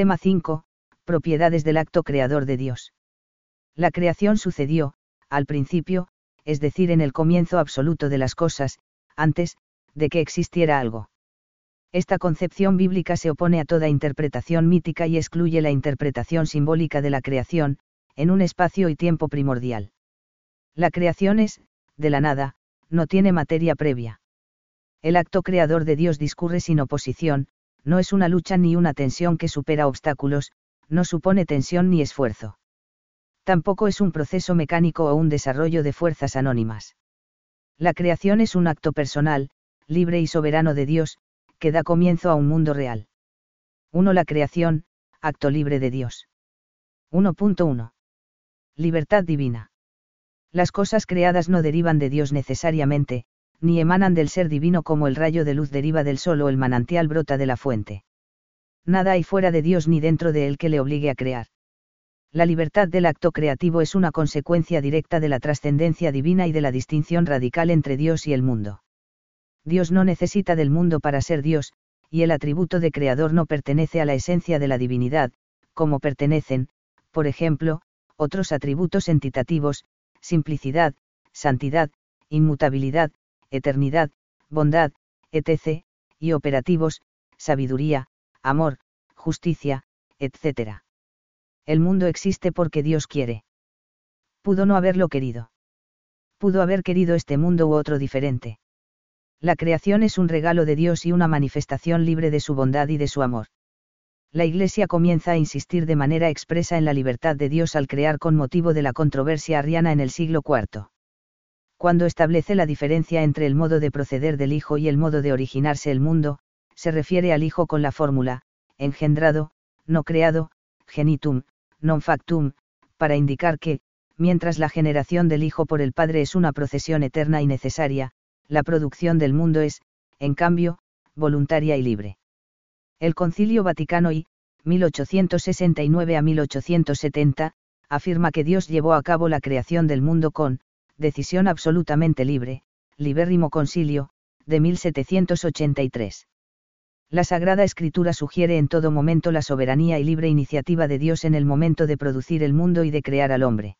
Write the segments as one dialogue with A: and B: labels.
A: Tema 5. Propiedades del acto creador de Dios. La creación sucedió, al principio, es decir, en el comienzo absoluto de las cosas, antes, de que existiera algo. Esta concepción bíblica se opone a toda interpretación mítica y excluye la interpretación simbólica de la creación, en un espacio y tiempo primordial. La creación es, de la nada, no tiene materia previa. El acto creador de Dios discurre sin oposición, no es una lucha ni una tensión que supera obstáculos, no supone tensión ni esfuerzo. Tampoco es un proceso mecánico o un desarrollo de fuerzas anónimas. La creación es un acto personal, libre y soberano de Dios, que da comienzo a un mundo real. 1. La creación, acto libre de Dios. 1.1. Libertad divina. Las cosas creadas no derivan de Dios necesariamente, ni emanan del ser divino como el rayo de luz deriva del sol o el manantial brota de la fuente. Nada hay fuera de Dios ni dentro de él que le obligue a crear. La libertad del acto creativo es una consecuencia directa de la trascendencia divina y de la distinción radical entre Dios y el mundo. Dios no necesita del mundo para ser Dios, y el atributo de creador no pertenece a la esencia de la divinidad, como pertenecen, por ejemplo, otros atributos entitativos, simplicidad, santidad, inmutabilidad, eternidad, bondad, etc., y operativos, sabiduría, amor, justicia, etc. El mundo existe porque Dios quiere. Pudo no haberlo querido. Pudo haber querido este mundo u otro diferente. La creación es un regalo de Dios y una manifestación libre de su bondad y de su amor. La Iglesia comienza a insistir de manera expresa en la libertad de Dios al crear con motivo de la controversia arriana en el siglo IV cuando establece la diferencia entre el modo de proceder del Hijo y el modo de originarse el mundo, se refiere al Hijo con la fórmula, engendrado, no creado, genitum, non factum, para indicar que, mientras la generación del Hijo por el Padre es una procesión eterna y necesaria, la producción del mundo es, en cambio, voluntaria y libre. El Concilio Vaticano I, 1869 a 1870, afirma que Dios llevó a cabo la creación del mundo con, decisión absolutamente libre, Libérrimo Concilio, de 1783. La Sagrada Escritura sugiere en todo momento la soberanía y libre iniciativa de Dios en el momento de producir el mundo y de crear al hombre.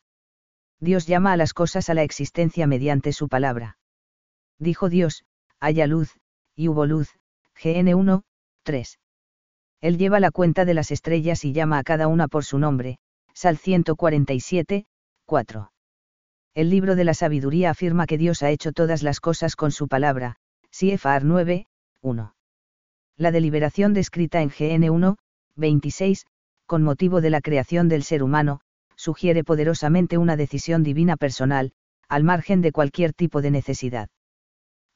A: Dios llama a las cosas a la existencia mediante su palabra. Dijo Dios, haya luz, y hubo luz, GN 1, 3. Él lleva la cuenta de las estrellas y llama a cada una por su nombre, Sal 147, 4. El libro de la sabiduría afirma que Dios ha hecho todas las cosas con su palabra, CFR 9, 1. La deliberación descrita en GN 1, 26, con motivo de la creación del ser humano, sugiere poderosamente una decisión divina personal, al margen de cualquier tipo de necesidad.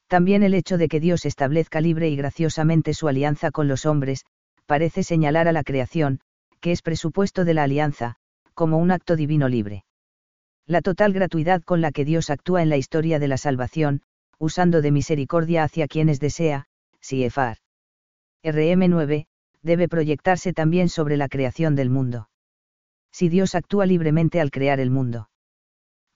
A: También el hecho de que Dios establezca libre y graciosamente su alianza con los hombres, parece señalar a la creación, que es presupuesto de la alianza, como un acto divino libre la total gratuidad con la que Dios actúa en la historia de la salvación, usando de misericordia hacia quienes desea, CFR. RM 9, debe proyectarse también sobre la creación del mundo. Si Dios actúa libremente al crear el mundo.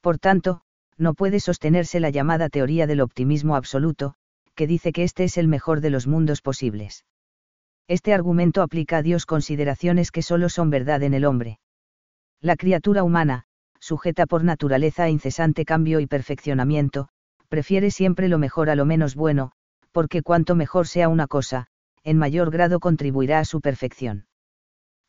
A: Por tanto, no puede sostenerse la llamada teoría del optimismo absoluto, que dice que este es el mejor de los mundos posibles. Este argumento aplica a Dios consideraciones que solo son verdad en el hombre. La criatura humana, sujeta por naturaleza a incesante cambio y perfeccionamiento, prefiere siempre lo mejor a lo menos bueno, porque cuanto mejor sea una cosa, en mayor grado contribuirá a su perfección.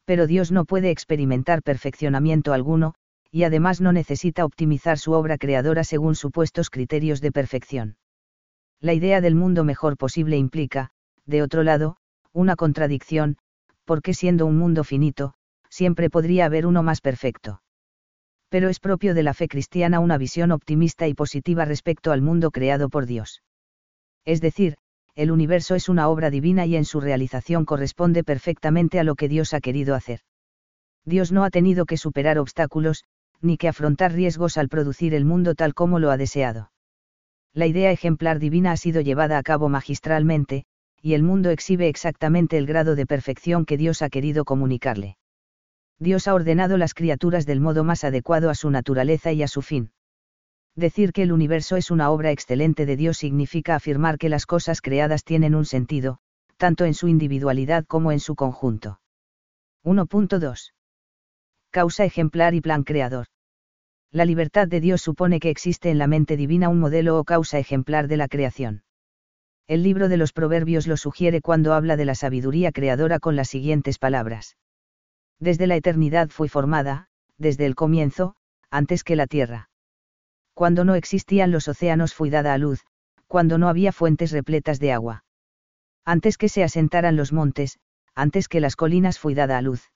A: Pero Dios no puede experimentar perfeccionamiento alguno, y además no necesita optimizar su obra creadora según supuestos criterios de perfección. La idea del mundo mejor posible implica, de otro lado, una contradicción, porque siendo un mundo finito, siempre podría haber uno más perfecto pero es propio de la fe cristiana una visión optimista y positiva respecto al mundo creado por Dios. Es decir, el universo es una obra divina y en su realización corresponde perfectamente a lo que Dios ha querido hacer. Dios no ha tenido que superar obstáculos, ni que afrontar riesgos al producir el mundo tal como lo ha deseado. La idea ejemplar divina ha sido llevada a cabo magistralmente, y el mundo exhibe exactamente el grado de perfección que Dios ha querido comunicarle. Dios ha ordenado las criaturas del modo más adecuado a su naturaleza y a su fin. Decir que el universo es una obra excelente de Dios significa afirmar que las cosas creadas tienen un sentido, tanto en su individualidad como en su conjunto. 1.2. Causa ejemplar y plan creador. La libertad de Dios supone que existe en la mente divina un modelo o causa ejemplar de la creación. El libro de los Proverbios lo sugiere cuando habla de la sabiduría creadora con las siguientes palabras. Desde la eternidad fui formada, desde el comienzo, antes que la tierra. Cuando no existían los océanos fui dada a luz, cuando no había fuentes repletas de agua. Antes que se asentaran los montes, antes que las colinas fui dada a luz.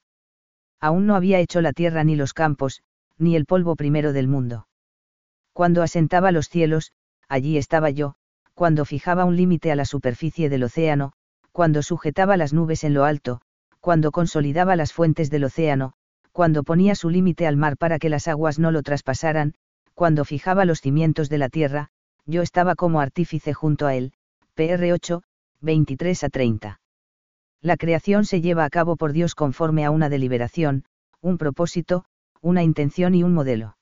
A: Aún no había hecho la tierra ni los campos, ni el polvo primero del mundo. Cuando asentaba los cielos, allí estaba yo, cuando fijaba un límite a la superficie del océano, cuando sujetaba las nubes en lo alto, cuando consolidaba las fuentes del océano, cuando ponía su límite al mar para que las aguas no lo traspasaran, cuando fijaba los cimientos de la tierra, yo estaba como artífice junto a él. PR 8, 23 a 30. La creación se lleva a cabo por Dios conforme a una deliberación, un propósito, una intención y un modelo.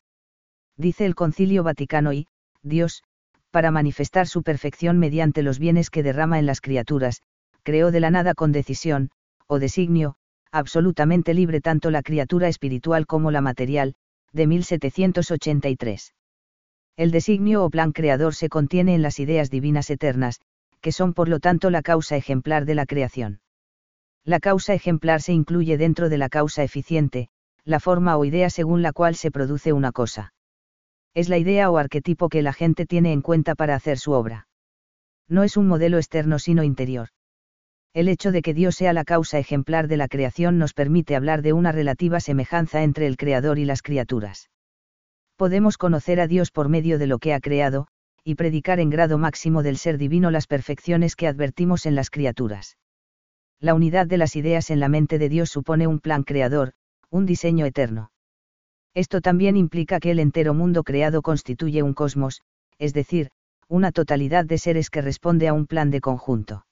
A: Dice el Concilio Vaticano y, Dios, para manifestar su perfección mediante los bienes que derrama en las criaturas, creó de la nada con decisión, o designio, absolutamente libre tanto la criatura espiritual como la material, de 1783. El designio o plan creador se contiene en las ideas divinas eternas, que son por lo tanto la causa ejemplar de la creación. La causa ejemplar se incluye dentro de la causa eficiente, la forma o idea según la cual se produce una cosa. Es la idea o arquetipo que la gente tiene en cuenta para hacer su obra. No es un modelo externo sino interior. El hecho de que Dios sea la causa ejemplar de la creación nos permite hablar de una relativa semejanza entre el Creador y las criaturas. Podemos conocer a Dios por medio de lo que ha creado, y predicar en grado máximo del ser divino las perfecciones que advertimos en las criaturas. La unidad de las ideas en la mente de Dios supone un plan creador, un diseño eterno. Esto también implica que el entero mundo creado constituye un cosmos, es decir, una totalidad de seres que responde a un plan de conjunto.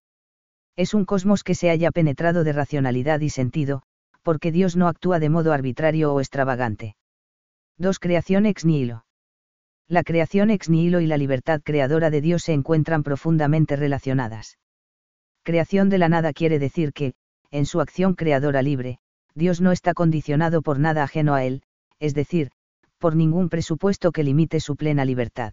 A: Es un cosmos que se haya penetrado de racionalidad y sentido, porque Dios no actúa de modo arbitrario o extravagante. 2. Creación ex nihilo. La creación ex nihilo y la libertad creadora de Dios se encuentran profundamente relacionadas. Creación de la nada quiere decir que, en su acción creadora libre, Dios no está condicionado por nada ajeno a Él, es decir, por ningún presupuesto que limite su plena libertad.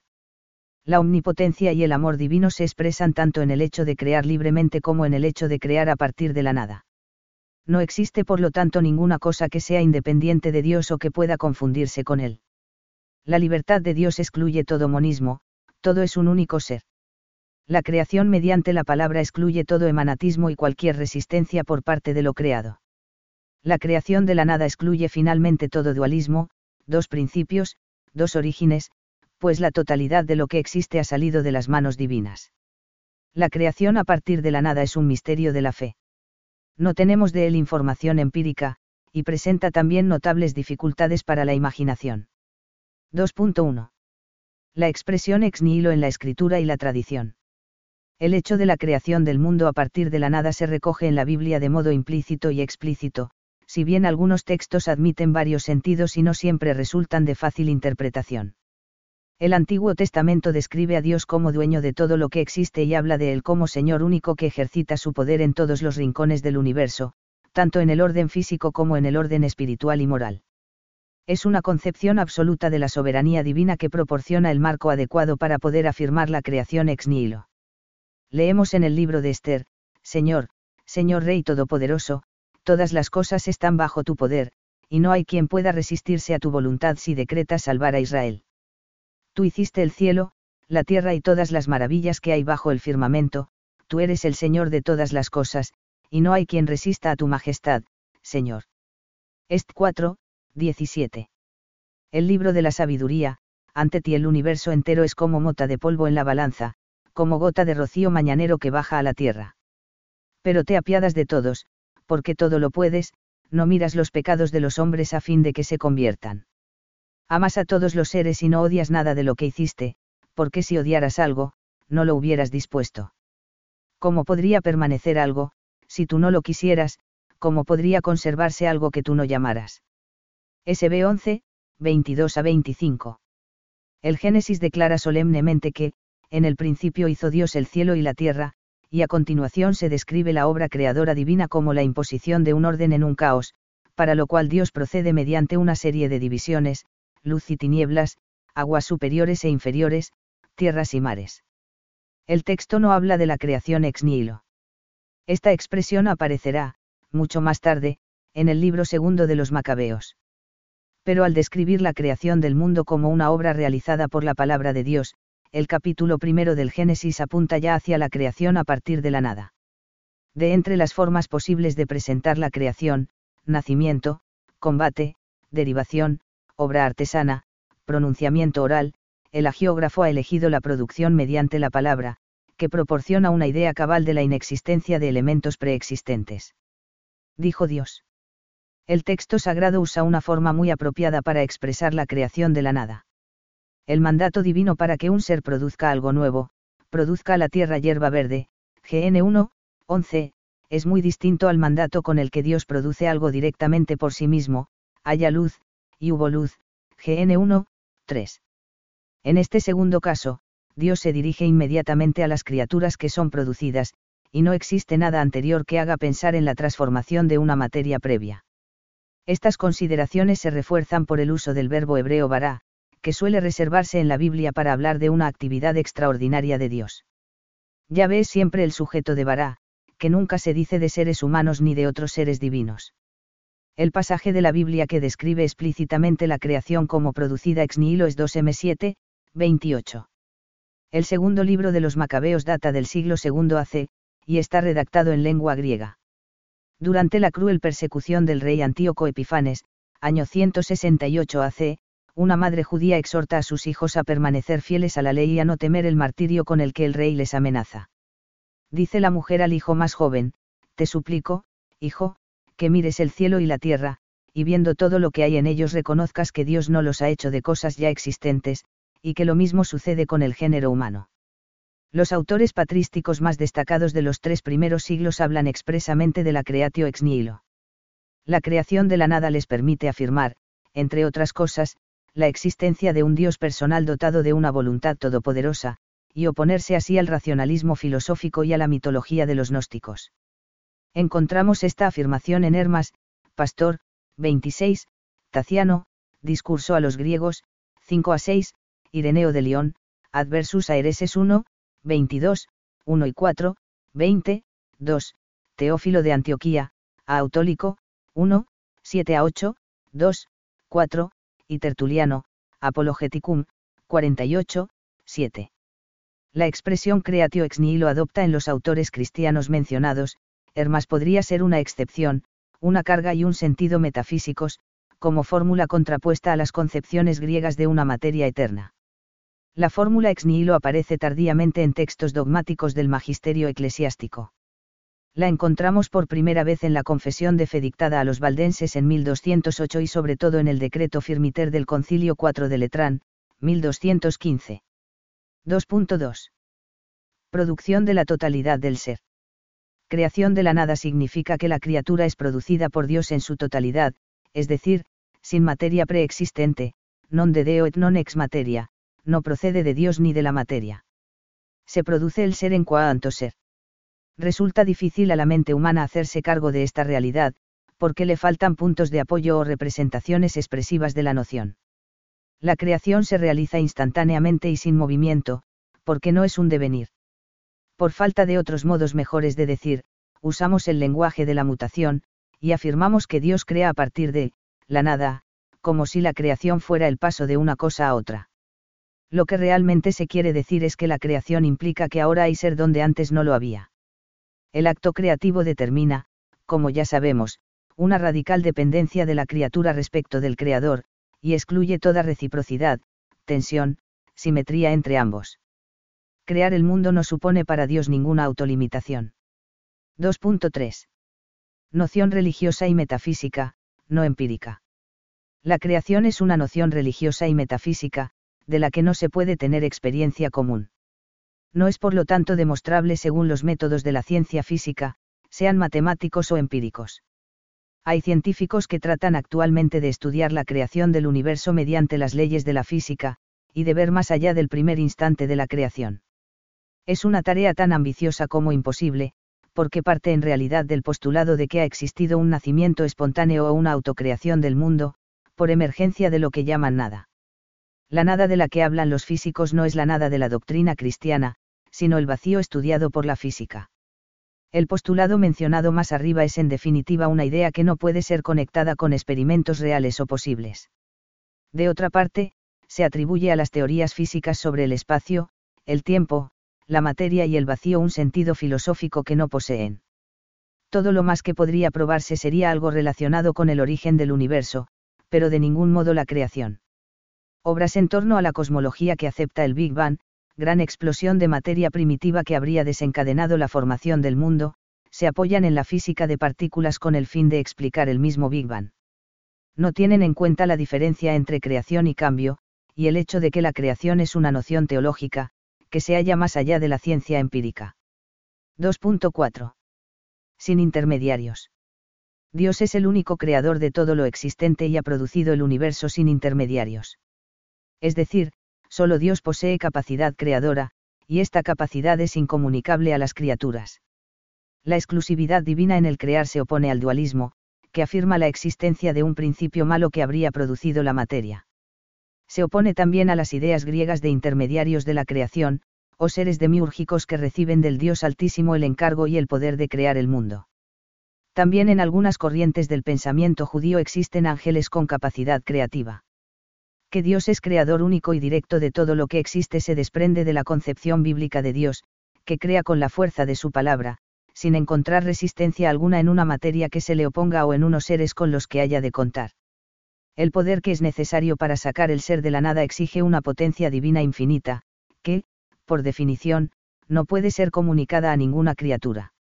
A: La omnipotencia y el amor divino se expresan tanto en el hecho de crear libremente como en el hecho de crear a partir de la nada. No existe por lo tanto ninguna cosa que sea independiente de Dios o que pueda confundirse con Él. La libertad de Dios excluye todo monismo, todo es un único ser. La creación mediante la palabra excluye todo emanatismo y cualquier resistencia por parte de lo creado. La creación de la nada excluye finalmente todo dualismo, dos principios, dos orígenes, pues la totalidad de lo que existe ha salido de las manos divinas. La creación a partir de la nada es un misterio de la fe. No tenemos de él información empírica, y presenta también notables dificultades para la imaginación. 2.1. La expresión ex nihilo en la escritura y la tradición. El hecho de la creación del mundo a partir de la nada se recoge en la Biblia de modo implícito y explícito, si bien algunos textos admiten varios sentidos y no siempre resultan de fácil interpretación. El Antiguo Testamento describe a Dios como dueño de todo lo que existe y habla de Él como Señor único que ejercita su poder en todos los rincones del universo, tanto en el orden físico como en el orden espiritual y moral. Es una concepción absoluta de la soberanía divina que proporciona el marco adecuado para poder afirmar la creación ex nihilo. Leemos en el libro de Esther, Señor, Señor Rey Todopoderoso, todas las cosas están bajo tu poder, y no hay quien pueda resistirse a tu voluntad si decretas salvar a Israel. Tú hiciste el cielo, la tierra y todas las maravillas que hay bajo el firmamento, tú eres el Señor de todas las cosas, y no hay quien resista a tu majestad, Señor. Est 4, 17. El libro de la sabiduría, ante ti el universo entero es como mota de polvo en la balanza, como gota de rocío mañanero que baja a la tierra. Pero te apiadas de todos, porque todo lo puedes, no miras los pecados de los hombres a fin de que se conviertan. Amas a todos los seres y no odias nada de lo que hiciste, porque si odiaras algo, no lo hubieras dispuesto. ¿Cómo podría permanecer algo, si tú no lo quisieras, cómo podría conservarse algo que tú no llamaras? SB 11, 22 a 25. El Génesis declara solemnemente que, en el principio hizo Dios el cielo y la tierra, y a continuación se describe la obra creadora divina como la imposición de un orden en un caos, para lo cual Dios procede mediante una serie de divisiones, luz y tinieblas, aguas superiores e inferiores, tierras y mares. El texto no habla de la creación ex nihilo. Esta expresión aparecerá, mucho más tarde, en el libro segundo de los Macabeos. Pero al describir la creación del mundo como una obra realizada por la palabra de Dios, el capítulo primero del Génesis apunta ya hacia la creación a partir de la nada. De entre las formas posibles de presentar la creación, nacimiento, combate, derivación, obra artesana, pronunciamiento oral, el agiógrafo ha elegido la producción mediante la palabra, que proporciona una idea cabal de la inexistencia de elementos preexistentes. Dijo Dios. El texto sagrado usa una forma muy apropiada para expresar la creación de la nada. El mandato divino para que un ser produzca algo nuevo, produzca la tierra hierba verde, GN 1, 11, es muy distinto al mandato con el que Dios produce algo directamente por sí mismo, haya luz, y hubo luz, GN 1, 3. En este segundo caso, Dios se dirige inmediatamente a las criaturas que son producidas, y no existe nada anterior que haga pensar en la transformación de una materia previa. Estas consideraciones se refuerzan por el uso del verbo hebreo bará, que suele reservarse en la Biblia para hablar de una actividad extraordinaria de Dios. Ya ves siempre el sujeto de bará, que nunca se dice de seres humanos ni de otros seres divinos. El pasaje de la Biblia que describe explícitamente la creación como producida ex nihilo es 2M7, 28. El segundo libro de los Macabeos data del siglo II AC, y está redactado en lengua griega. Durante la cruel persecución del rey Antíoco Epifanes, año 168 AC, una madre judía exhorta a sus hijos a permanecer fieles a la ley y a no temer el martirio con el que el rey les amenaza dice la mujer al hijo más joven, te suplico, hijo, que mires el cielo y la tierra, y viendo todo lo que hay en ellos reconozcas que Dios no los ha hecho de cosas ya existentes, y que lo mismo sucede con el género humano. Los autores patrísticos más destacados de los tres primeros siglos hablan expresamente de la creatio ex nihilo. La creación de la nada les permite afirmar, entre otras cosas, la existencia de un Dios personal dotado de una voluntad todopoderosa, y oponerse así al racionalismo filosófico y a la mitología de los gnósticos. Encontramos esta afirmación en Hermas, Pastor, 26, Taciano, Discurso a los griegos, 5 a 6, Ireneo de León, Adversus a Ereses 1, 22, 1 y 4, 20, 2, Teófilo de Antioquía, a Autólico, 1, 7 a 8, 2, 4, y Tertuliano, Apologeticum, 48, 7. La expresión creatio ex nihilo adopta en los autores cristianos mencionados, Hermas podría ser una excepción, una carga y un sentido metafísicos, como fórmula contrapuesta a las concepciones griegas de una materia eterna. La fórmula ex nihilo aparece tardíamente en textos dogmáticos del magisterio eclesiástico. La encontramos por primera vez en la confesión de fe dictada a los valdenses en 1208 y sobre todo en el decreto firmiter del Concilio 4 de Letrán, 1215. 2.2. Producción de la totalidad del ser. Creación de la nada significa que la criatura es producida por Dios en su totalidad, es decir, sin materia preexistente, non de deo et non ex materia, no procede de Dios ni de la materia. Se produce el ser en cuanto ser. Resulta difícil a la mente humana hacerse cargo de esta realidad, porque le faltan puntos de apoyo o representaciones expresivas de la noción. La creación se realiza instantáneamente y sin movimiento, porque no es un devenir. Por falta de otros modos mejores de decir, usamos el lenguaje de la mutación, y afirmamos que Dios crea a partir de, la nada, como si la creación fuera el paso de una cosa a otra. Lo que realmente se quiere decir es que la creación implica que ahora hay ser donde antes no lo había. El acto creativo determina, como ya sabemos, una radical dependencia de la criatura respecto del creador, y excluye toda reciprocidad, tensión, simetría entre ambos. Crear el mundo no supone para Dios ninguna autolimitación. 2.3. Noción religiosa y metafísica, no empírica. La creación es una noción religiosa y metafísica, de la que no se puede tener experiencia común. No es por lo tanto demostrable según los métodos de la ciencia física, sean matemáticos o empíricos. Hay científicos que tratan actualmente de estudiar la creación del universo mediante las leyes de la física, y de ver más allá del primer instante de la creación. Es una tarea tan ambiciosa como imposible, porque parte en realidad del postulado de que ha existido un nacimiento espontáneo o una autocreación del mundo, por emergencia de lo que llaman nada. La nada de la que hablan los físicos no es la nada de la doctrina cristiana, sino el vacío estudiado por la física. El postulado mencionado más arriba es en definitiva una idea que no puede ser conectada con experimentos reales o posibles. De otra parte, se atribuye a las teorías físicas sobre el espacio, el tiempo, la materia y el vacío un sentido filosófico que no poseen. Todo lo más que podría probarse sería algo relacionado con el origen del universo, pero de ningún modo la creación. Obras en torno a la cosmología que acepta el Big Bang, gran explosión de materia primitiva que habría desencadenado la formación del mundo, se apoyan en la física de partículas con el fin de explicar el mismo Big Bang. No tienen en cuenta la diferencia entre creación y cambio, y el hecho de que la creación es una noción teológica, que se halla más allá de la ciencia empírica. 2.4. Sin intermediarios. Dios es el único creador de todo lo existente y ha producido el universo sin intermediarios. Es decir, solo Dios posee capacidad creadora, y esta capacidad es incomunicable a las criaturas. La exclusividad divina en el crear se opone al dualismo, que afirma la existencia de un principio malo que habría producido la materia se opone también a las ideas griegas de intermediarios de la creación, o seres demiúrgicos que reciben del Dios Altísimo el encargo y el poder de crear el mundo. También en algunas corrientes del pensamiento judío existen ángeles con capacidad creativa. Que Dios es creador único y directo de todo lo que existe se desprende de la concepción bíblica de Dios, que crea con la fuerza de su palabra, sin encontrar resistencia alguna en una materia que se le oponga o en unos seres con los que haya de contar el poder que es necesario para sacar el ser de la nada exige una potencia divina infinita, que, por definición, no puede ser comunicada a ninguna criatura.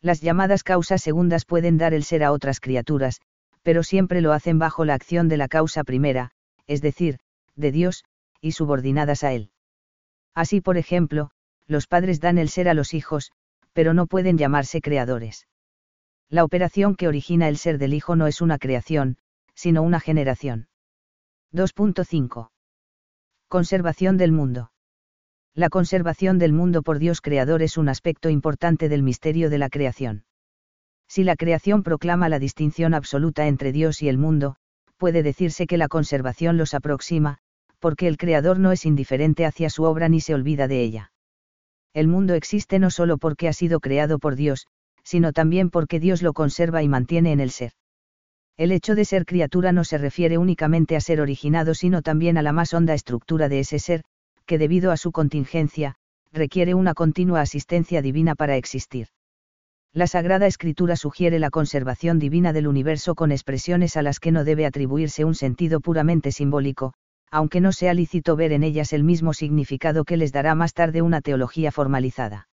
A: Las llamadas causas segundas pueden dar el ser a otras criaturas, pero siempre lo hacen bajo la acción de la causa primera, es decir, de Dios, y subordinadas a Él. Así, por ejemplo, los padres dan el ser a los hijos, pero no pueden llamarse creadores. La operación que origina el ser del hijo no es una creación, sino una generación. 2.5. Conservación del mundo. La conservación del mundo por Dios Creador es un aspecto importante del misterio de la creación. Si la creación proclama la distinción absoluta entre Dios y el mundo, puede decirse que la conservación los aproxima, porque el Creador no es indiferente hacia su obra ni se olvida de ella. El mundo existe no solo porque ha sido creado por Dios, sino también porque Dios lo conserva y mantiene en el ser. El hecho de ser criatura no se refiere únicamente a ser originado, sino también a la más honda estructura de ese ser, que debido a su contingencia, requiere una continua asistencia divina para existir. La Sagrada Escritura sugiere la conservación divina del universo con expresiones a las que no debe atribuirse un sentido puramente simbólico, aunque no sea lícito ver en ellas el mismo significado que les dará más tarde una teología formalizada.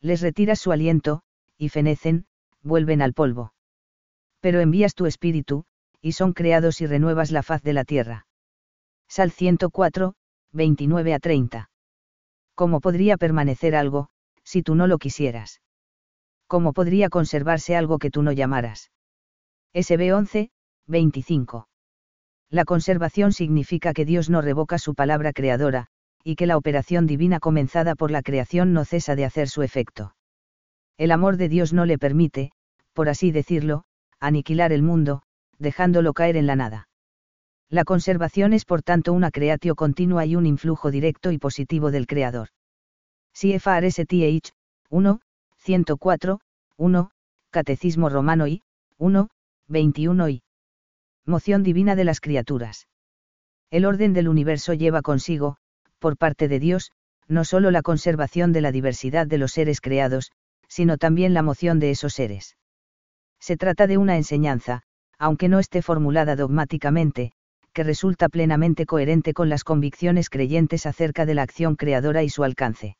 A: Les retiras su aliento, y fenecen, vuelven al polvo pero envías tu espíritu, y son creados y renuevas la faz de la tierra. Sal 104, 29 a 30. ¿Cómo podría permanecer algo, si tú no lo quisieras? ¿Cómo podría conservarse algo que tú no llamaras? SB 11, 25. La conservación significa que Dios no revoca su palabra creadora, y que la operación divina comenzada por la creación no cesa de hacer su efecto. El amor de Dios no le permite, por así decirlo, aniquilar el mundo, dejándolo caer en la nada. La conservación es por tanto una creatio continua y un influjo directo y positivo del Creador. CFRSTH, 1, 104, 1, Catecismo Romano y, 1, 21 y. Moción divina de las criaturas. El orden del universo lleva consigo, por parte de Dios, no solo la conservación de la diversidad de los seres creados, sino también la moción de esos seres. Se trata de una enseñanza, aunque no esté formulada dogmáticamente, que resulta plenamente coherente con las convicciones creyentes acerca de la acción creadora y su alcance.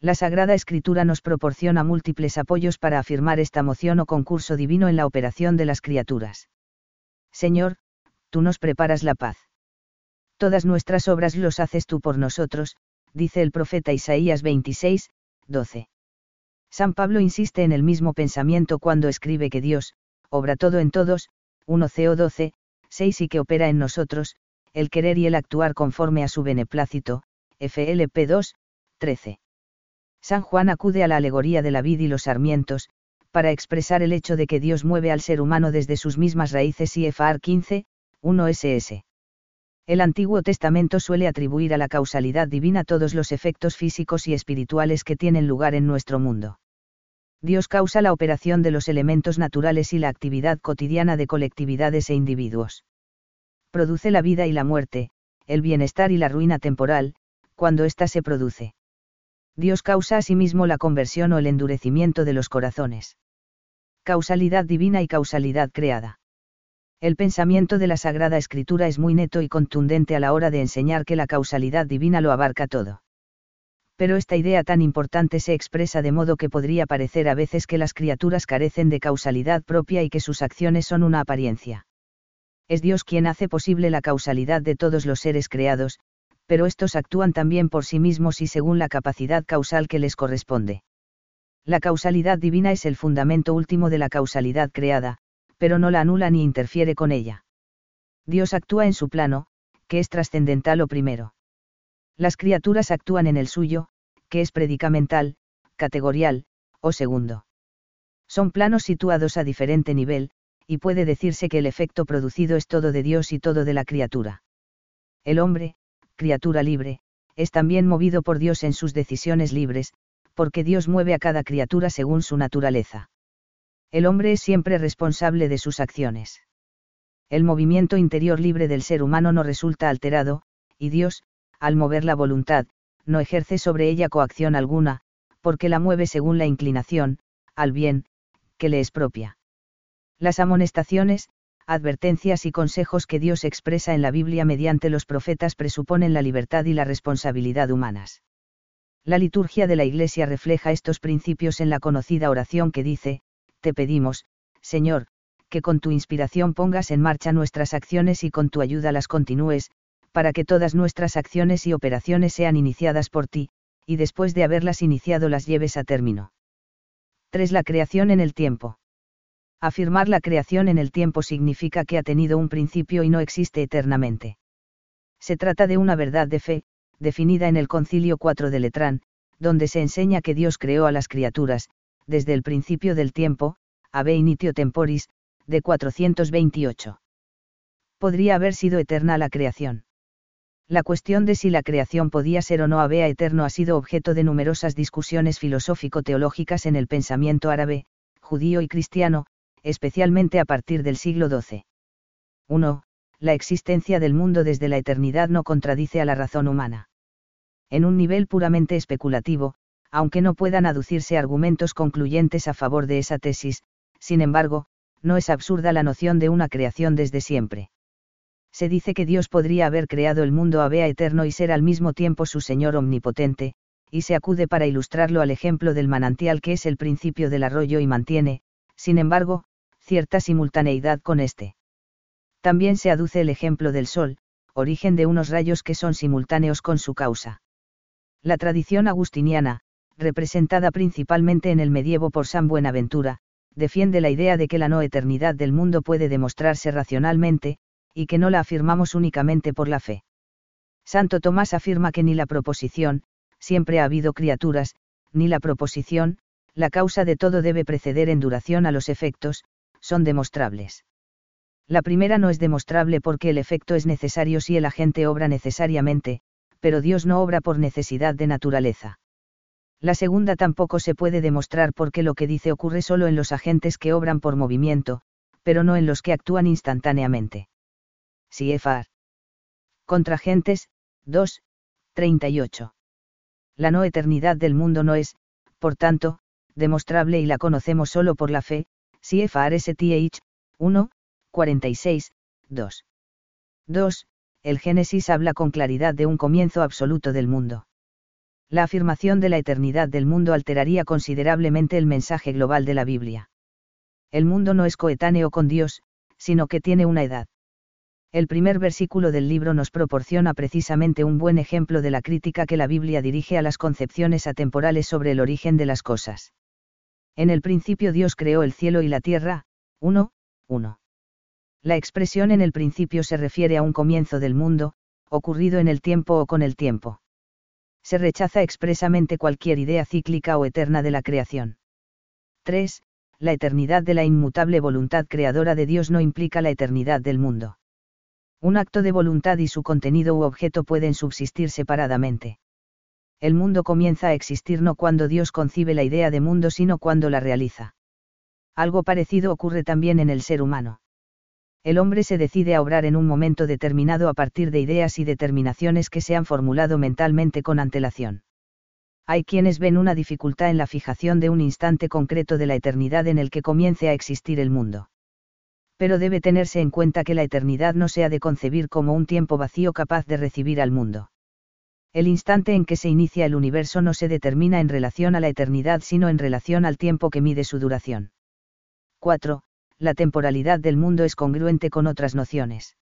A: La Sagrada Escritura nos proporciona múltiples apoyos para afirmar esta moción o concurso divino en la operación de las criaturas. Señor, tú nos preparas la paz. Todas nuestras obras los haces tú por nosotros, dice el profeta Isaías 26, 12. San Pablo insiste en el mismo pensamiento cuando escribe que Dios, obra todo en todos, 1 Co 12, 6 y que opera en nosotros, el querer y el actuar conforme a su beneplácito, FLP 2, 13. San Juan acude a la alegoría de la vid y los sarmientos, para expresar el hecho de que Dios mueve al ser humano desde sus mismas raíces y Efar 15, 1 ss. El Antiguo Testamento suele atribuir a la causalidad divina todos los efectos físicos y espirituales que tienen lugar en nuestro mundo. Dios causa la operación de los elementos naturales y la actividad cotidiana de colectividades e individuos. Produce la vida y la muerte, el bienestar y la ruina temporal, cuando ésta se produce. Dios causa asimismo la conversión o el endurecimiento de los corazones. Causalidad divina y causalidad creada. El pensamiento de la Sagrada Escritura es muy neto y contundente a la hora de enseñar que la causalidad divina lo abarca todo pero esta idea tan importante se expresa de modo que podría parecer a veces que las criaturas carecen de causalidad propia y que sus acciones son una apariencia. Es Dios quien hace posible la causalidad de todos los seres creados, pero estos actúan también por sí mismos y según la capacidad causal que les corresponde. La causalidad divina es el fundamento último de la causalidad creada, pero no la anula ni interfiere con ella. Dios actúa en su plano, que es trascendental o primero. Las criaturas actúan en el suyo, que es predicamental, categorial, o segundo. Son planos situados a diferente nivel, y puede decirse que el efecto producido es todo de Dios y todo de la criatura. El hombre, criatura libre, es también movido por Dios en sus decisiones libres, porque Dios mueve a cada criatura según su naturaleza. El hombre es siempre responsable de sus acciones. El movimiento interior libre del ser humano no resulta alterado, y Dios, al mover la voluntad, no ejerce sobre ella coacción alguna, porque la mueve según la inclinación, al bien, que le es propia. Las amonestaciones, advertencias y consejos que Dios expresa en la Biblia mediante los profetas presuponen la libertad y la responsabilidad humanas. La liturgia de la Iglesia refleja estos principios en la conocida oración que dice, Te pedimos, Señor, que con tu inspiración pongas en marcha nuestras acciones y con tu ayuda las continúes, para que todas nuestras acciones y operaciones sean iniciadas por ti, y después de haberlas iniciado las lleves a término. 3. La creación en el tiempo. Afirmar la creación en el tiempo significa que ha tenido un principio y no existe eternamente. Se trata de una verdad de fe, definida en el Concilio 4 de Letrán, donde se enseña que Dios creó a las criaturas, desde el principio del tiempo, ave initio temporis, de 428. Podría haber sido eterna la creación. La cuestión de si la creación podía ser o no habea eterno ha sido objeto de numerosas discusiones filosófico-teológicas en el pensamiento árabe, judío y cristiano, especialmente a partir del siglo XII. 1. La existencia del mundo desde la eternidad no contradice a la razón humana. En un nivel puramente especulativo, aunque no puedan aducirse argumentos concluyentes a favor de esa tesis, sin embargo, no es absurda la noción de una creación desde siempre se dice que Dios podría haber creado el mundo a eterno y ser al mismo tiempo su Señor omnipotente, y se acude para ilustrarlo al ejemplo del manantial que es el principio del arroyo y mantiene, sin embargo, cierta simultaneidad con este. También se aduce el ejemplo del Sol, origen de unos rayos que son simultáneos con su causa. La tradición agustiniana, representada principalmente en el medievo por San Buenaventura, defiende la idea de que la no eternidad del mundo puede demostrarse racionalmente, y que no la afirmamos únicamente por la fe. Santo Tomás afirma que ni la proposición, siempre ha habido criaturas, ni la proposición, la causa de todo debe preceder en duración a los efectos, son demostrables. La primera no es demostrable porque el efecto es necesario si el agente obra necesariamente, pero Dios no obra por necesidad de naturaleza. La segunda tampoco se puede demostrar porque lo que dice ocurre solo en los agentes que obran por movimiento, pero no en los que actúan instantáneamente. Siefar. Contragentes, 2, 38. La no eternidad del mundo no es, por tanto, demostrable y la conocemos solo por la fe, Siefar STH, 1, 46, 2. 2. El Génesis habla con claridad de un comienzo absoluto del mundo. La afirmación de la eternidad del mundo alteraría considerablemente el mensaje global de la Biblia. El mundo no es coetáneo con Dios, sino que tiene una edad. El primer versículo del libro nos proporciona precisamente un buen ejemplo de la crítica que la Biblia dirige a las concepciones atemporales sobre el origen de las cosas. En el principio Dios creó el cielo y la tierra, 1, 1. La expresión en el principio se refiere a un comienzo del mundo, ocurrido en el tiempo o con el tiempo. Se rechaza expresamente cualquier idea cíclica o eterna de la creación. 3. La eternidad de la inmutable voluntad creadora de Dios no implica la eternidad del mundo. Un acto de voluntad y su contenido u objeto pueden subsistir separadamente. El mundo comienza a existir no cuando Dios concibe la idea de mundo, sino cuando la realiza. Algo parecido ocurre también en el ser humano. El hombre se decide a obrar en un momento determinado a partir de ideas y determinaciones que se han formulado mentalmente con antelación. Hay quienes ven una dificultad en la fijación de un instante concreto de la eternidad en el que comience a existir el mundo. Pero debe tenerse en cuenta que la eternidad no se ha de concebir como un tiempo vacío capaz de recibir al mundo. El instante en que se inicia el universo no se determina en relación a la eternidad sino en relación al tiempo que mide su duración. 4. La temporalidad del mundo es congruente con otras nociones.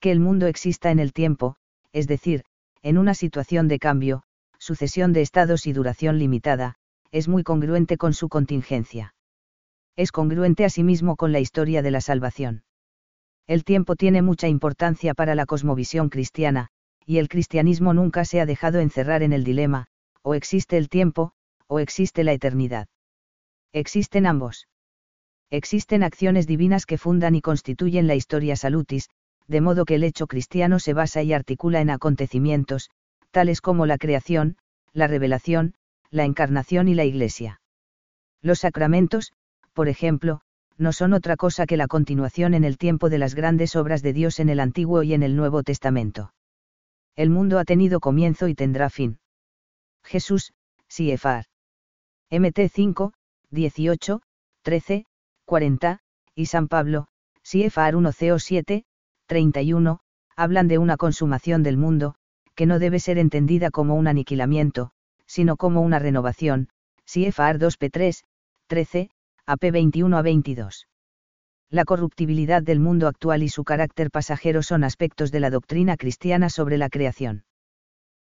A: Que el mundo exista en el tiempo, es decir, en una situación de cambio, sucesión de estados y duración limitada, es muy congruente con su contingencia. Es congruente asimismo con la historia de la salvación. El tiempo tiene mucha importancia para la cosmovisión cristiana, y el cristianismo nunca se ha dejado encerrar en el dilema, o existe el tiempo, o existe la eternidad. Existen ambos. Existen acciones divinas que fundan y constituyen la historia salutis, de modo que el hecho cristiano se basa y articula en acontecimientos, tales como la creación, la revelación, la encarnación y la Iglesia. Los sacramentos, por ejemplo, no son otra cosa que la continuación en el tiempo de las grandes obras de Dios en el Antiguo y en el Nuevo Testamento. El mundo ha tenido comienzo y tendrá fin. Jesús, Siefar. MT 5, 18, 13, 40, y San Pablo, CFR 1 CO 7, 31, hablan de una consumación del mundo, que no debe ser entendida como un aniquilamiento, sino como una renovación, CFR 2 P 3, 13, AP 21 a 22. La corruptibilidad del mundo actual y su carácter pasajero son aspectos de la doctrina cristiana sobre la creación.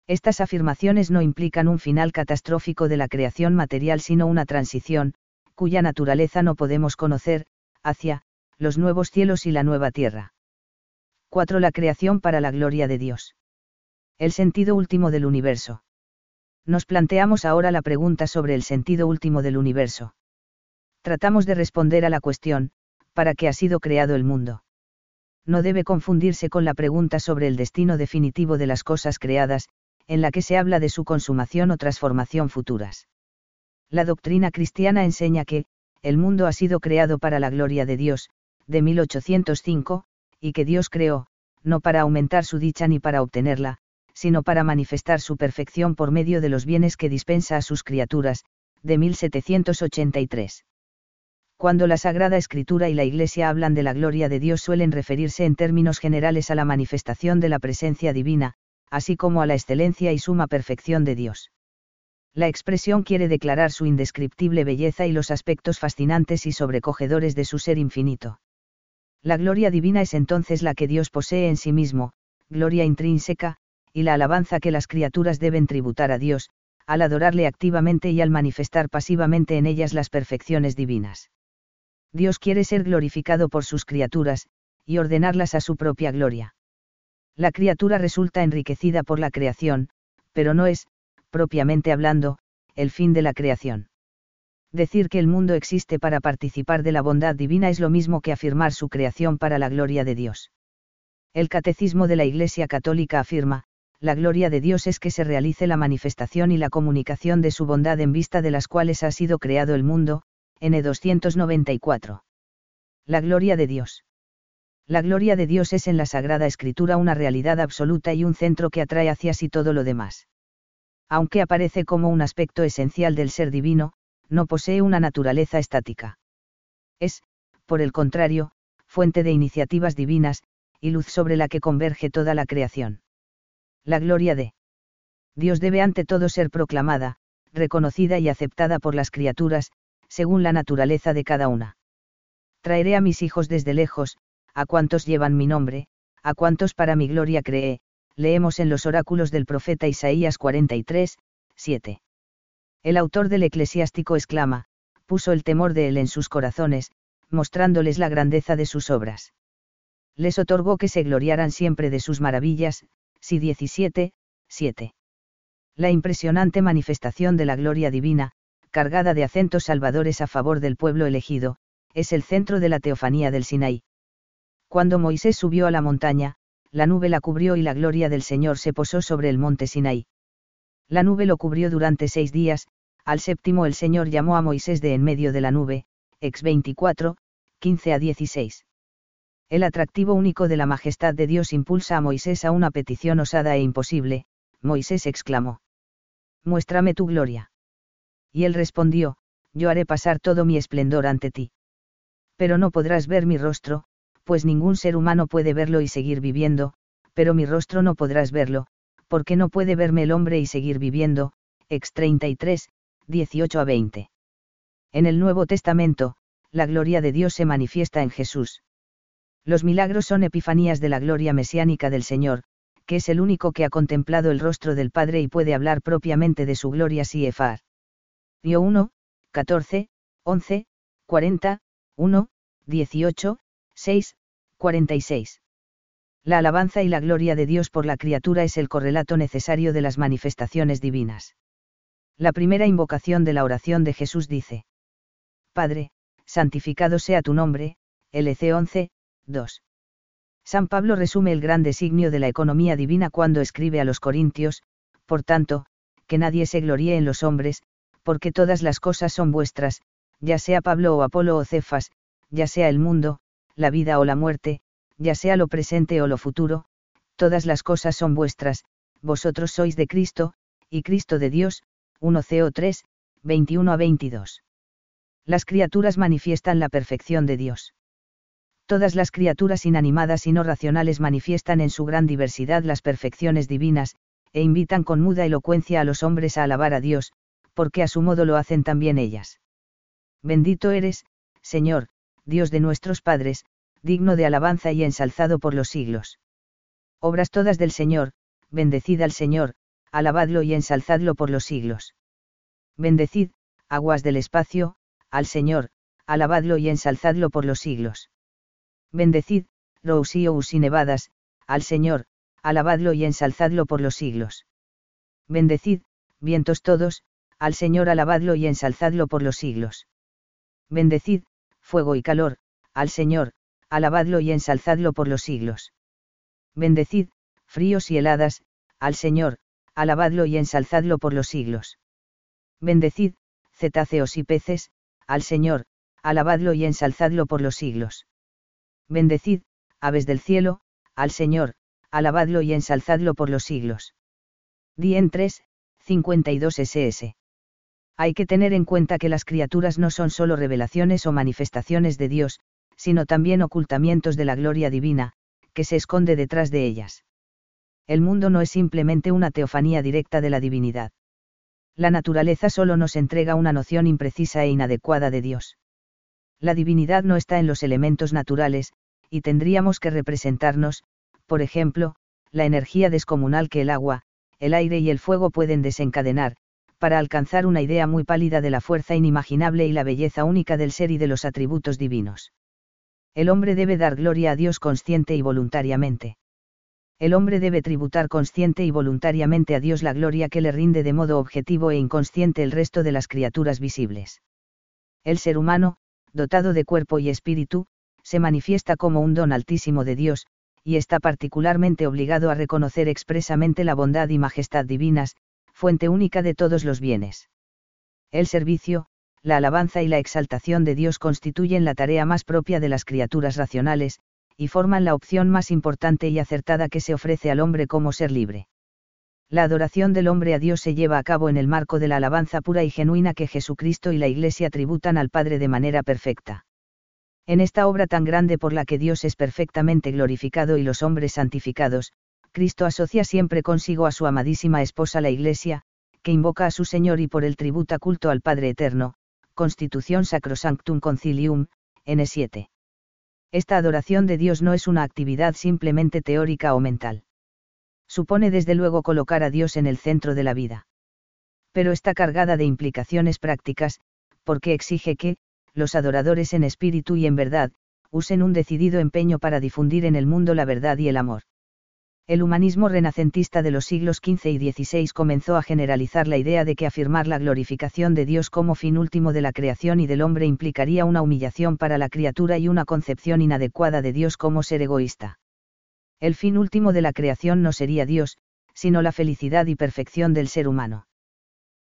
A: Estas afirmaciones no implican un final catastrófico de la creación material sino una transición, cuya naturaleza no podemos conocer, hacia, los nuevos cielos y la nueva tierra. 4. La creación para la gloria de Dios. El sentido último del universo. Nos planteamos ahora la pregunta sobre el sentido último del universo. Tratamos de responder a la cuestión, ¿para qué ha sido creado el mundo? No debe confundirse con la pregunta sobre el destino definitivo de las cosas creadas, en la que se habla de su consumación o transformación futuras. La doctrina cristiana enseña que, el mundo ha sido creado para la gloria de Dios, de 1805, y que Dios creó, no para aumentar su dicha ni para obtenerla, sino para manifestar su perfección por medio de los bienes que dispensa a sus criaturas, de 1783. Cuando la Sagrada Escritura y la Iglesia hablan de la gloria de Dios suelen referirse en términos generales a la manifestación de la presencia divina, así como a la excelencia y suma perfección de Dios. La expresión quiere declarar su indescriptible belleza y los aspectos fascinantes y sobrecogedores de su ser infinito. La gloria divina es entonces la que Dios posee en sí mismo, gloria intrínseca, y la alabanza que las criaturas deben tributar a Dios, al adorarle activamente y al manifestar pasivamente en ellas las perfecciones divinas. Dios quiere ser glorificado por sus criaturas, y ordenarlas a su propia gloria. La criatura resulta enriquecida por la creación, pero no es, propiamente hablando, el fin de la creación. Decir que el mundo existe para participar de la bondad divina es lo mismo que afirmar su creación para la gloria de Dios. El Catecismo de la Iglesia Católica afirma, la gloria de Dios es que se realice la manifestación y la comunicación de su bondad en vista de las cuales ha sido creado el mundo, N 294. La gloria de Dios. La gloria de Dios es en la Sagrada Escritura una realidad absoluta y un centro que atrae hacia sí todo lo demás aunque aparece como un aspecto esencial del ser divino, no posee una naturaleza estática. Es, por el contrario, fuente de iniciativas divinas, y luz sobre la que converge toda la creación. La gloria de Dios debe ante todo ser proclamada, reconocida y aceptada por las criaturas, según la naturaleza de cada una. Traeré a mis hijos desde lejos, a cuantos llevan mi nombre, a cuantos para mi gloria creé, leemos en los oráculos del profeta Isaías 43, 7. El autor del eclesiástico exclama, puso el temor de él en sus corazones, mostrándoles la grandeza de sus obras. Les otorgó que se gloriaran siempre de sus maravillas, si 17, 7. La impresionante manifestación de la gloria divina, cargada de acentos salvadores a favor del pueblo elegido, es el centro de la teofanía del Sinaí. Cuando Moisés subió a la montaña, la nube la cubrió y la gloria del Señor se posó sobre el monte Sinaí. La nube lo cubrió durante seis días, al séptimo el Señor llamó a Moisés de en medio de la nube, ex 24, 15 a 16. El atractivo único de la majestad de Dios impulsa a Moisés a una petición osada e imposible, Moisés exclamó. Muéstrame tu gloria. Y él respondió, Yo haré pasar todo mi esplendor ante ti. Pero no podrás ver mi rostro, pues ningún ser humano puede verlo y seguir viviendo, pero mi rostro no podrás verlo, porque no puede verme el hombre y seguir viviendo, ex 33, 18 a 20. En el Nuevo Testamento, la gloria de Dios se manifiesta en Jesús. Los milagros son epifanías de la gloria mesiánica del Señor, que es el único que ha contemplado el rostro del Padre y puede hablar propiamente de su gloria si efar. Dio 1, 14, 11, 40, 1, 18, 6, 46. La alabanza y la gloria de Dios por la criatura es el correlato necesario de las manifestaciones divinas. La primera invocación de la oración de Jesús dice. Padre, santificado sea tu nombre, LC 11, 2. San Pablo resume el gran designio de la economía divina cuando escribe a los Corintios, por tanto, que nadie se gloríe en los hombres, porque todas las cosas son vuestras, ya sea Pablo o Apolo o Cefas, ya sea el mundo, la vida o la muerte, ya sea lo presente o lo futuro, todas las cosas son vuestras, vosotros sois de Cristo, y Cristo de Dios, 1 CO 3, 21 a 22. Las criaturas manifiestan la perfección de Dios. Todas las criaturas inanimadas y no racionales manifiestan en su gran diversidad las perfecciones divinas, e invitan con muda elocuencia a los hombres a alabar a Dios, porque a su modo lo hacen también ellas. Bendito eres, Señor, Dios de nuestros padres, digno de alabanza y ensalzado por los siglos. Obras todas del Señor, bendecid al Señor, alabadlo y ensalzadlo por los siglos. Bendecid, aguas del espacio, al Señor, alabadlo y ensalzadlo por los siglos. Bendecid, rousíos y nevadas, al Señor, alabadlo y ensalzadlo por los siglos. Bendecid, vientos todos, al Señor alabadlo y ensalzadlo por los siglos. Bendecid, fuego y calor, al Señor, alabadlo y ensalzadlo por los siglos. Bendecid, fríos y heladas, al Señor, alabadlo y ensalzadlo por los siglos. Bendecid, cetáceos y peces, al Señor, alabadlo y ensalzadlo por los siglos. Bendecid, aves del cielo, al Señor, alabadlo y ensalzadlo por los siglos. Dien 3, 52 SS. Hay que tener en cuenta que las criaturas no son solo revelaciones o manifestaciones de Dios, sino también ocultamientos de la gloria divina, que se esconde detrás de ellas. El mundo no es simplemente una teofanía directa de la divinidad. La naturaleza solo nos entrega una noción imprecisa e inadecuada de Dios. La divinidad no está en los elementos naturales, y tendríamos que representarnos, por ejemplo, la energía descomunal que el agua, el aire y el fuego pueden desencadenar, para alcanzar una idea muy pálida de la fuerza inimaginable y la belleza única del ser y de los atributos divinos. El hombre debe dar gloria a Dios consciente y voluntariamente. El hombre debe tributar consciente y voluntariamente a Dios la gloria que le rinde de modo objetivo e inconsciente el resto de las criaturas visibles. El ser humano, dotado de cuerpo y espíritu, se manifiesta como un don altísimo de Dios, y está particularmente obligado a reconocer expresamente la bondad y majestad divinas, fuente única de todos los bienes. El servicio, la alabanza y la exaltación de Dios constituyen la tarea más propia de las criaturas racionales, y forman la opción más importante y acertada que se ofrece al hombre como ser libre. La adoración del hombre a Dios se lleva a cabo en el marco de la alabanza pura y genuina que Jesucristo y la Iglesia tributan al Padre de manera perfecta. En esta obra tan grande por la que Dios es perfectamente glorificado y los hombres santificados, Cristo asocia siempre consigo a su amadísima esposa la Iglesia, que invoca a su Señor y por el tributa culto al Padre Eterno, Constitución Sacrosanctum Concilium, N7. Esta adoración de Dios no es una actividad simplemente teórica o mental. Supone desde luego colocar a Dios en el centro de la vida. Pero está cargada de implicaciones prácticas, porque exige que, los adoradores en espíritu y en verdad, usen un decidido empeño para difundir en el mundo la verdad y el amor El humanismo renacentista de los siglos XV y XVI comenzó a generalizar la idea de que afirmar la glorificación de Dios como fin último de la creación y del hombre implicaría una humillación para la criatura y una concepción inadecuada de Dios como ser egoísta. El fin último de la creación no sería Dios, sino la felicidad y perfección del ser humano.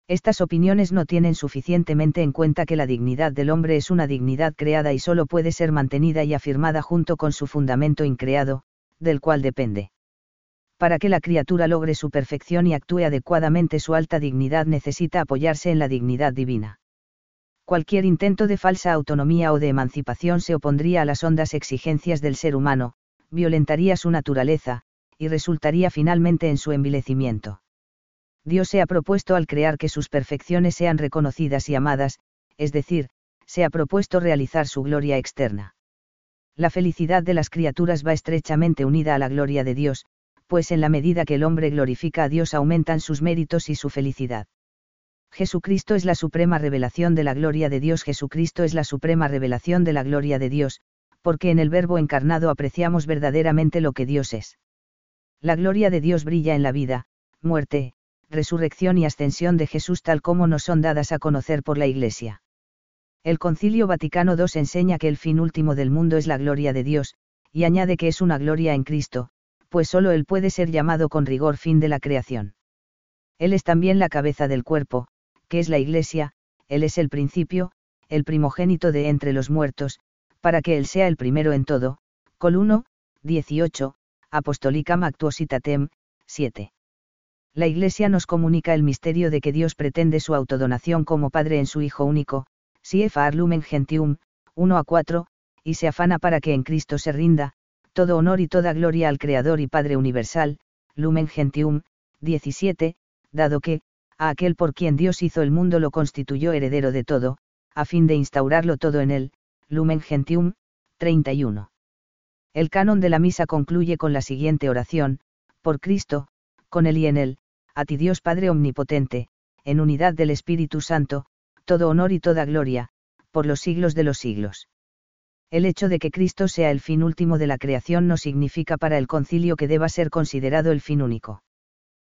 A: Estas opiniones no tienen suficientemente en cuenta que la dignidad del hombre es una dignidad creada y solo puede ser mantenida y afirmada junto con su fundamento increado, del cual depende. Para que la criatura logre su perfección y actúe adecuadamente su alta dignidad necesita apoyarse en la dignidad divina. Cualquier intento de falsa autonomía o de emancipación se opondría a las hondas exigencias del ser humano, violentaría su naturaleza, y resultaría finalmente en su envilecimiento. Dios se ha propuesto al crear que sus perfecciones sean reconocidas y amadas, es decir, se ha propuesto realizar su gloria externa. La felicidad de las criaturas va estrechamente unida a la gloria de Dios, pues en la medida que el hombre glorifica a Dios aumentan sus méritos y su felicidad. Jesucristo es la suprema revelación de la gloria de Dios. Jesucristo es la suprema revelación de la gloria de Dios, porque en el Verbo encarnado apreciamos verdaderamente lo que Dios es. La gloria de Dios brilla en la vida, muerte, resurrección y ascensión de Jesús tal como nos son dadas a conocer por la Iglesia. El Concilio Vaticano II enseña que el fin último del mundo es la gloria de Dios, y añade que es una gloria en Cristo, pues solo Él puede ser llamado con rigor fin de la creación. Él es también la cabeza del cuerpo, que es la Iglesia, Él es el principio, el primogénito de entre los muertos, para que Él sea el primero en todo. Col 1, 18, Apostolicam Actuositatem, 7. La Iglesia nos comunica el misterio de que Dios pretende su autodonación como Padre en su Hijo único, Siefa Lumen Gentium, 1 a 4, y se afana para que en Cristo se rinda, todo honor y toda gloria al Creador y Padre Universal, Lumen Gentium, 17, dado que, a aquel por quien Dios hizo el mundo lo constituyó heredero de todo, a fin de instaurarlo todo en él, Lumen Gentium, 31. El canon de la misa concluye con la siguiente oración, por Cristo, con él y en él, a ti Dios Padre Omnipotente, en unidad del Espíritu Santo, todo honor y toda gloria, por los siglos de los siglos. El hecho de que Cristo sea el fin último de la creación no significa para el concilio que deba ser considerado el fin único.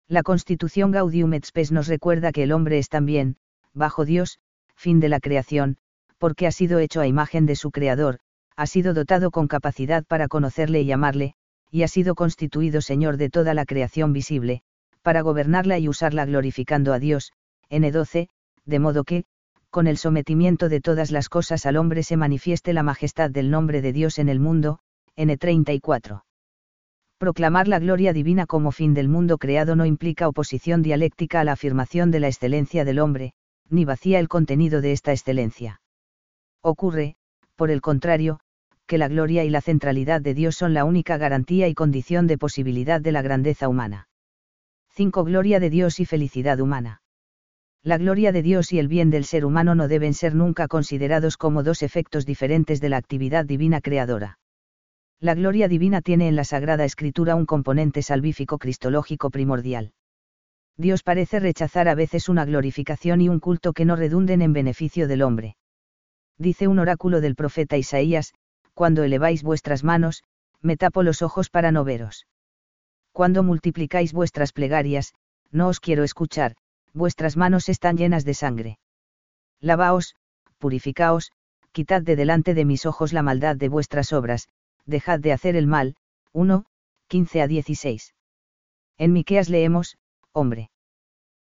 A: La Constitución Gaudium et Spes nos recuerda que el hombre es también, bajo Dios, fin de la creación, porque ha sido hecho a imagen de su Creador, ha sido dotado con capacidad para conocerle y amarle, y ha sido constituido Señor de toda la creación visible, para gobernarla y usarla glorificando a Dios, N12, de modo que, con el sometimiento de todas las cosas al hombre se manifieste la majestad del nombre de Dios en el mundo, N34. Proclamar la gloria divina como fin del mundo creado no implica oposición dialéctica a la afirmación de la excelencia del hombre, ni vacía el contenido de esta excelencia. Ocurre, por el contrario, que la gloria y la centralidad de Dios son la única garantía y condición de posibilidad de la grandeza humana. 5. Gloria de Dios y felicidad humana la gloria de Dios y el bien del ser humano no deben ser nunca considerados como dos efectos diferentes de la actividad divina creadora. La gloria divina tiene en la Sagrada Escritura un componente salvífico cristológico primordial. Dios parece rechazar a veces una glorificación y un culto que no redunden en beneficio del hombre. Dice un oráculo del profeta Isaías, cuando eleváis vuestras manos, me tapo los ojos para no veros. Cuando multiplicáis vuestras plegarias, no os quiero escuchar, vuestras manos están llenas de sangre. Lavaos, purificaos, quitad de delante de mis ojos la maldad de vuestras obras, dejad de hacer el mal. 1, 15 a 16. En Miqueas leemos, hombre.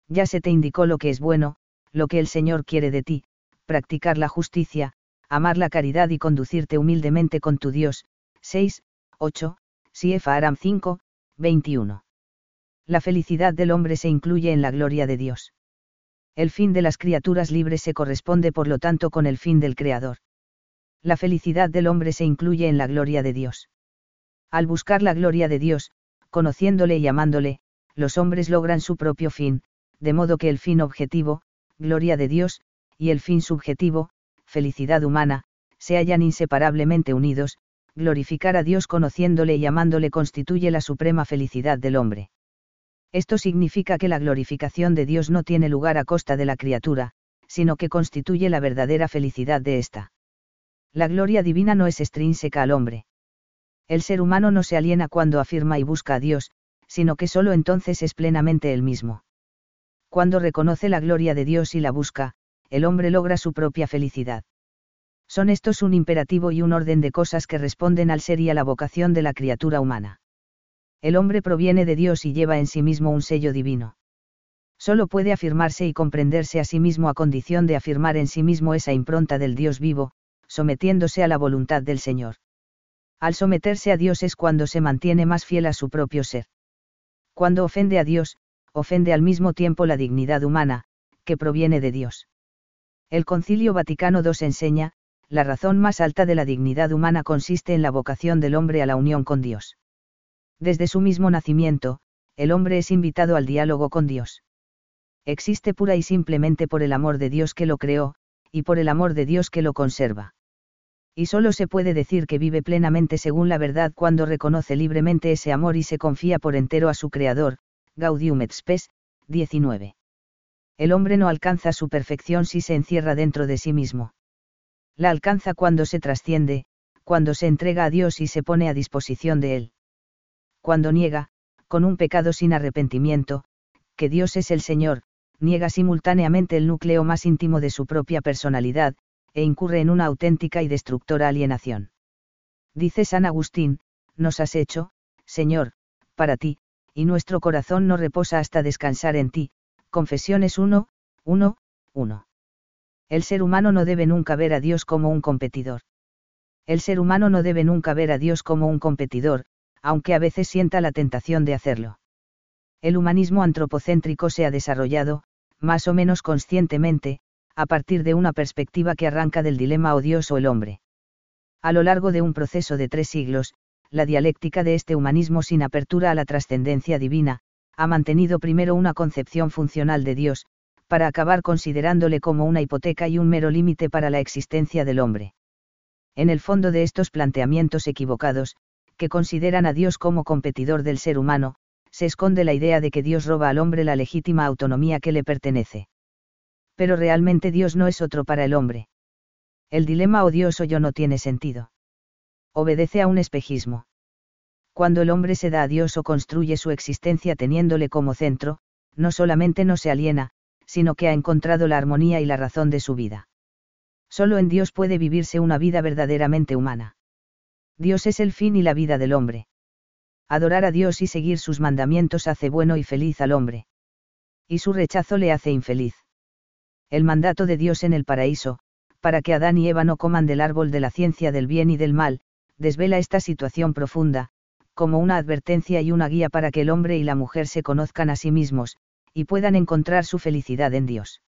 A: Ya se te indicó lo que es bueno, lo que el Señor quiere de ti, practicar la justicia, amar la caridad y conducirte humildemente con tu Dios. 6, 8, Siefa Aram 5, 21 la felicidad del hombre se incluye en la gloria de Dios. El fin de las criaturas libres se corresponde por lo tanto con el fin del Creador. La felicidad del hombre se incluye en la gloria de Dios. Al buscar la gloria de Dios, conociéndole y amándole, los hombres logran su propio fin, de modo que el fin objetivo, gloria de Dios, y el fin subjetivo, felicidad humana, se hallan inseparablemente unidos, glorificar a Dios conociéndole y amándole constituye la suprema felicidad del hombre. Esto significa que la glorificación de Dios no tiene lugar a costa de la criatura, sino que constituye la verdadera felicidad de ésta. La gloria divina no es extrínseca al hombre. El ser humano no se aliena cuando afirma y busca a Dios, sino que solo entonces es plenamente el mismo. Cuando reconoce la gloria de Dios y la busca, el hombre logra su propia felicidad. Son estos un imperativo y un orden de cosas que responden al ser y a la vocación de la criatura humana. El hombre proviene de Dios y lleva en sí mismo un sello divino. Solo puede afirmarse y comprenderse a sí mismo a condición de afirmar en sí mismo esa impronta del Dios vivo, sometiéndose a la voluntad del Señor. Al someterse a Dios es cuando se mantiene más fiel a su propio ser. Cuando ofende a Dios, ofende al mismo tiempo la dignidad humana, que proviene de Dios. El Concilio Vaticano II enseña, la razón más alta de la dignidad humana consiste en la vocación del hombre a la unión con Dios. Desde su mismo nacimiento, el hombre es invitado al diálogo con Dios. Existe pura y simplemente por el amor de Dios que lo creó, y por el amor de Dios que lo conserva. Y solo se puede decir que vive plenamente según la verdad cuando reconoce libremente ese amor y se confía por entero a su Creador, Gaudium et Spes, 19. El hombre no alcanza su perfección si se encierra dentro de sí mismo la alcanza cuando se trasciende, cuando se entrega a Dios y se pone a disposición de Él. Cuando niega, con un pecado sin arrepentimiento, que Dios es el Señor, niega simultáneamente el núcleo más íntimo de su propia personalidad, e incurre en una auténtica y destructora alienación. Dice San Agustín, nos has hecho, Señor, para ti, y nuestro corazón no reposa hasta descansar en ti. Confesiones 1, 1, 1 el ser humano no debe nunca ver a Dios como un competidor. El ser humano no debe nunca ver a Dios como un competidor, aunque a veces sienta la tentación de hacerlo. El humanismo antropocéntrico se ha desarrollado, más o menos conscientemente, a partir de una perspectiva que arranca del dilema o Dios o el hombre. A lo largo de un proceso de tres siglos, la dialéctica de este humanismo sin apertura a la trascendencia divina, ha mantenido primero una concepción funcional de Dios, para acabar considerándole como una hipoteca y un mero límite para la existencia del hombre. En el fondo de estos planteamientos equivocados, que consideran a Dios como competidor del ser humano, se esconde la idea de que Dios roba al hombre la legítima autonomía que le pertenece. Pero realmente Dios no es otro para el hombre. El dilema o Dios o yo no tiene sentido. Obedece a un espejismo. Cuando el hombre se da a Dios o construye su existencia teniéndole como centro, no solamente no se aliena, sino que ha encontrado la armonía y la razón de su vida. Solo en Dios puede vivirse una vida verdaderamente humana. Dios es el fin y la vida del hombre. Adorar a Dios y seguir sus mandamientos hace bueno y feliz al hombre. Y su rechazo le hace infeliz. El mandato de Dios en el paraíso, para que Adán y Eva no coman del árbol de la ciencia del bien y del mal, desvela esta situación profunda, como una advertencia y una guía para que el hombre y la mujer se conozcan a sí mismos, y puedan encontrar su felicidad en Dios.